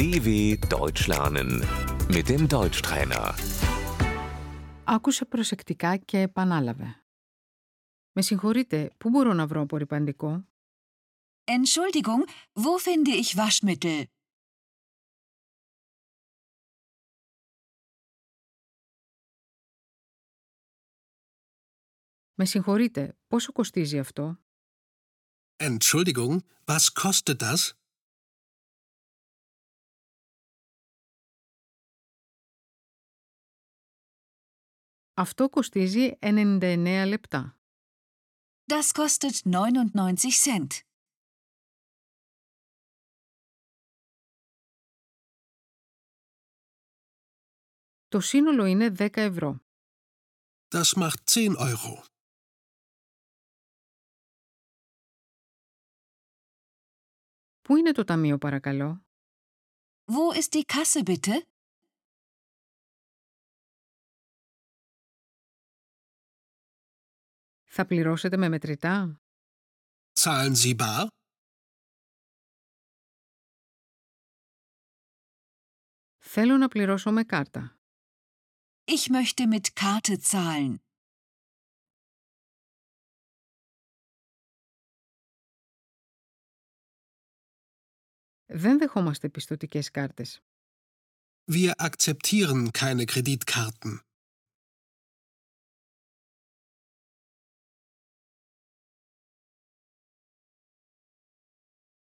DW Deutsch lernen mit dem Deutschtrainer. Άκουσε προσεκτικά και επανάλαβε. Με συγχωρείτε, πού μπορώ να βρω απορριπαντικό? Entschuldigung, wo finde ich Waschmittel? Με συγχωρείτε, πόσο κοστίζει αυτό? Entschuldigung, was kostet das? Αυτό κοστίζει 99 λεπτά. Das kostet 99 Cent. Το σύνολο είναι 10 ευρώ. Das macht 10 Euro. Πού είναι το ταμείο παρακαλώ; Wo ist die Kasse bitte? Θα πληρώσετε με μετρητά; Zahlen Sie bar? Θέλω να πληρώσω με κάρτα. Ich möchte mit Karte zahlen. Δεν δεχόμαστε πιστοτικές κάρτες. Wir akzeptieren keine Kreditkarten.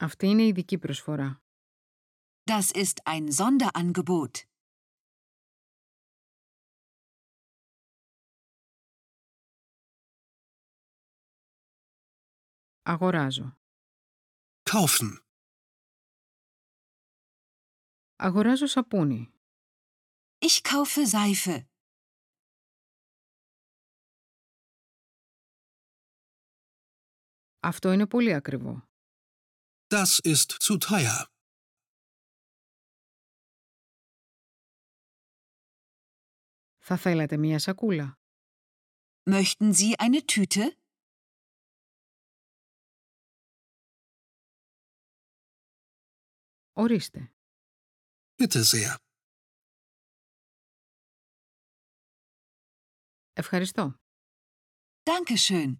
Αυτή είναι η ειδική προσφορά. Das ist ein Sonderangebot. Αγοράζω. Kaufen. Αγοράζω σαπούνι. Ich kaufe Seife. Αυτό είναι πολύ ακριβό. Das ist zu teuer. Θα θέλατε μία σακούλα. Möchten Sie eine Tüte? Ορίστε. Bitte sehr. Ευχαριστώ. Dankeschön.